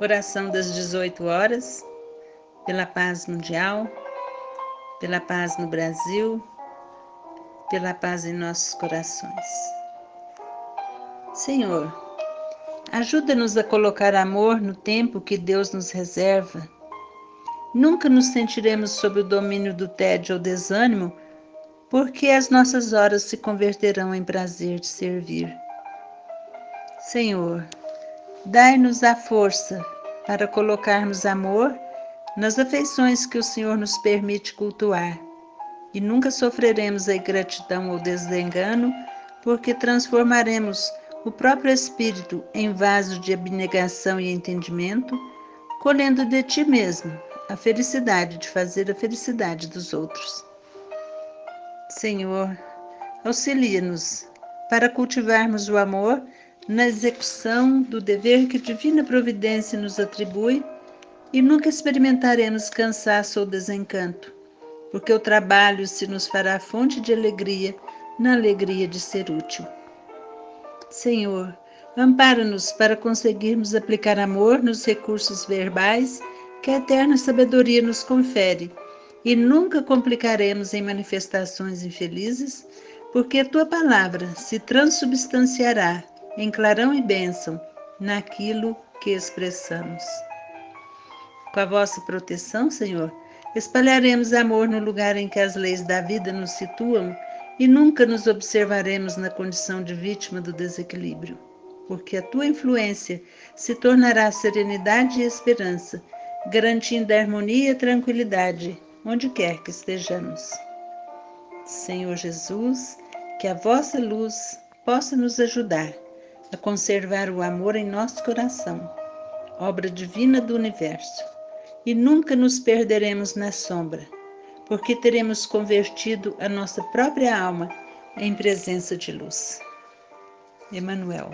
Oração das 18 horas, pela paz mundial, pela paz no Brasil, pela paz em nossos corações. Senhor, ajuda-nos a colocar amor no tempo que Deus nos reserva. Nunca nos sentiremos sob o domínio do tédio ou desânimo, porque as nossas horas se converterão em prazer de servir. Senhor, Dai-nos a força para colocarmos amor nas afeições que o Senhor nos permite cultuar e nunca sofreremos a ingratidão ou desengano, porque transformaremos o próprio Espírito em vaso de abnegação e entendimento, colhendo de ti mesmo a felicidade de fazer a felicidade dos outros. Senhor, auxilia-nos para cultivarmos o amor na execução do dever que divina providência nos atribui e nunca experimentaremos cansaço ou desencanto, porque o trabalho se nos fará fonte de alegria na alegria de ser útil. Senhor, ampara-nos para conseguirmos aplicar amor nos recursos verbais que a eterna sabedoria nos confere e nunca complicaremos em manifestações infelizes, porque a tua palavra se transubstanciará em clarão e bênção naquilo que expressamos. Com a vossa proteção, Senhor, espalharemos amor no lugar em que as leis da vida nos situam e nunca nos observaremos na condição de vítima do desequilíbrio, porque a tua influência se tornará serenidade e esperança, garantindo a harmonia e tranquilidade onde quer que estejamos. Senhor Jesus, que a vossa luz possa nos ajudar a conservar o amor em nosso coração, obra divina do universo, e nunca nos perderemos na sombra, porque teremos convertido a nossa própria alma em presença de luz. Emmanuel